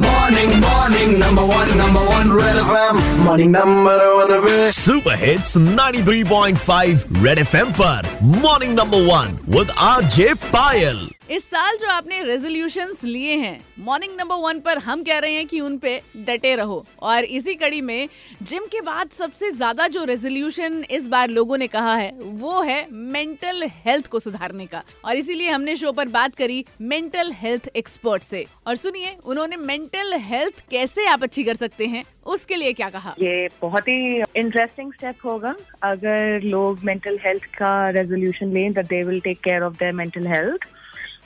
Morning, morning, number one, number one, Red FM. Morning, number one, पे super hits 93.5 red FM पर morning number one with RJ Payal इस साल जो आपने resolution लिए हैं मॉर्निंग नंबर वन पर हम कह रहे हैं कि उन पे डटे रहो। और इसी कड़ी में जिम के बाद सबसे ज़्यादा जो रेजोल्यूशन इस बार लोगों ने कहा है, वो है मेंटल हेल्थ को सुधारने का। और इसीलिए हमने शो पर बात करी मेंटल हेल्थ एक्सपर्ट से। और सुनिए, उन्होंने मेंटल हेल्थ कैसे आप अच्छी कर सकते हैं, उसके लिए क्या कहा? ये बहुत ही इंटरेस्टिंग स्टेप होगा। अगर लोग मेंटल हेल्थ का रेजोल्यूशन लें they will take care of their mental health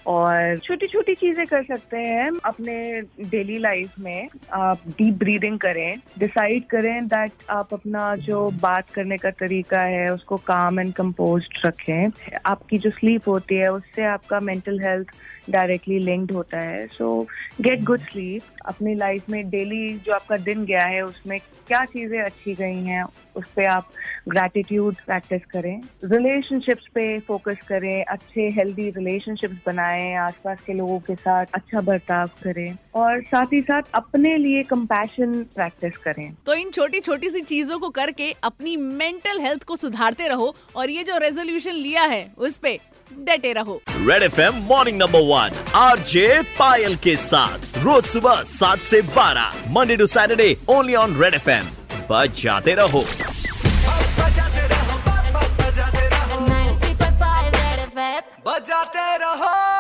और छोटी छोटी चीज़ें कर सकते हैं अपने डेली लाइफ में। आप डीप ब्रीदिंग करें डिसाइड करें दैट आप अपना जो बात करने का तरीका है, उसको काम एंड कंपोज रखें। आपकी जो स्लीप होती है, उससे आपका मेंटल हेल्थ डायरेक्टली लिंक्ड होता है। सो गेट गुड स्लीप अपनी लाइफ में डेली जो आपका दिन गया है, उसमें क्या चीज़ें अच्छी गई हैं, उस पर आप ग्रैटिट्यूड प्रैक्टिस करें। रिलेशनशिप्स पे फोकस करें। अच्छे हेल्दी रिलेशनशिप्स बनाएँ। आसपास के लोगों के साथ अच्छा बर्ताव करें और साथ ही साथ अपने लिए कंपैशन प्रैक्टिस करें। तो इन छोटी छोटी सी चीज़ों को करके अपनी मेंटल हेल्थ को सुधारते रहो और ये जो रेजोल्यूशन लिया है उस पे डटे रहो। Red F M morning number one RJ Payal के साथ रोज सुबह सात से बारह Monday to Saturday only on Red FM बजाते रहो बजाते रहो। बजाते रहो 90.5 Red FM. बजाते रहो।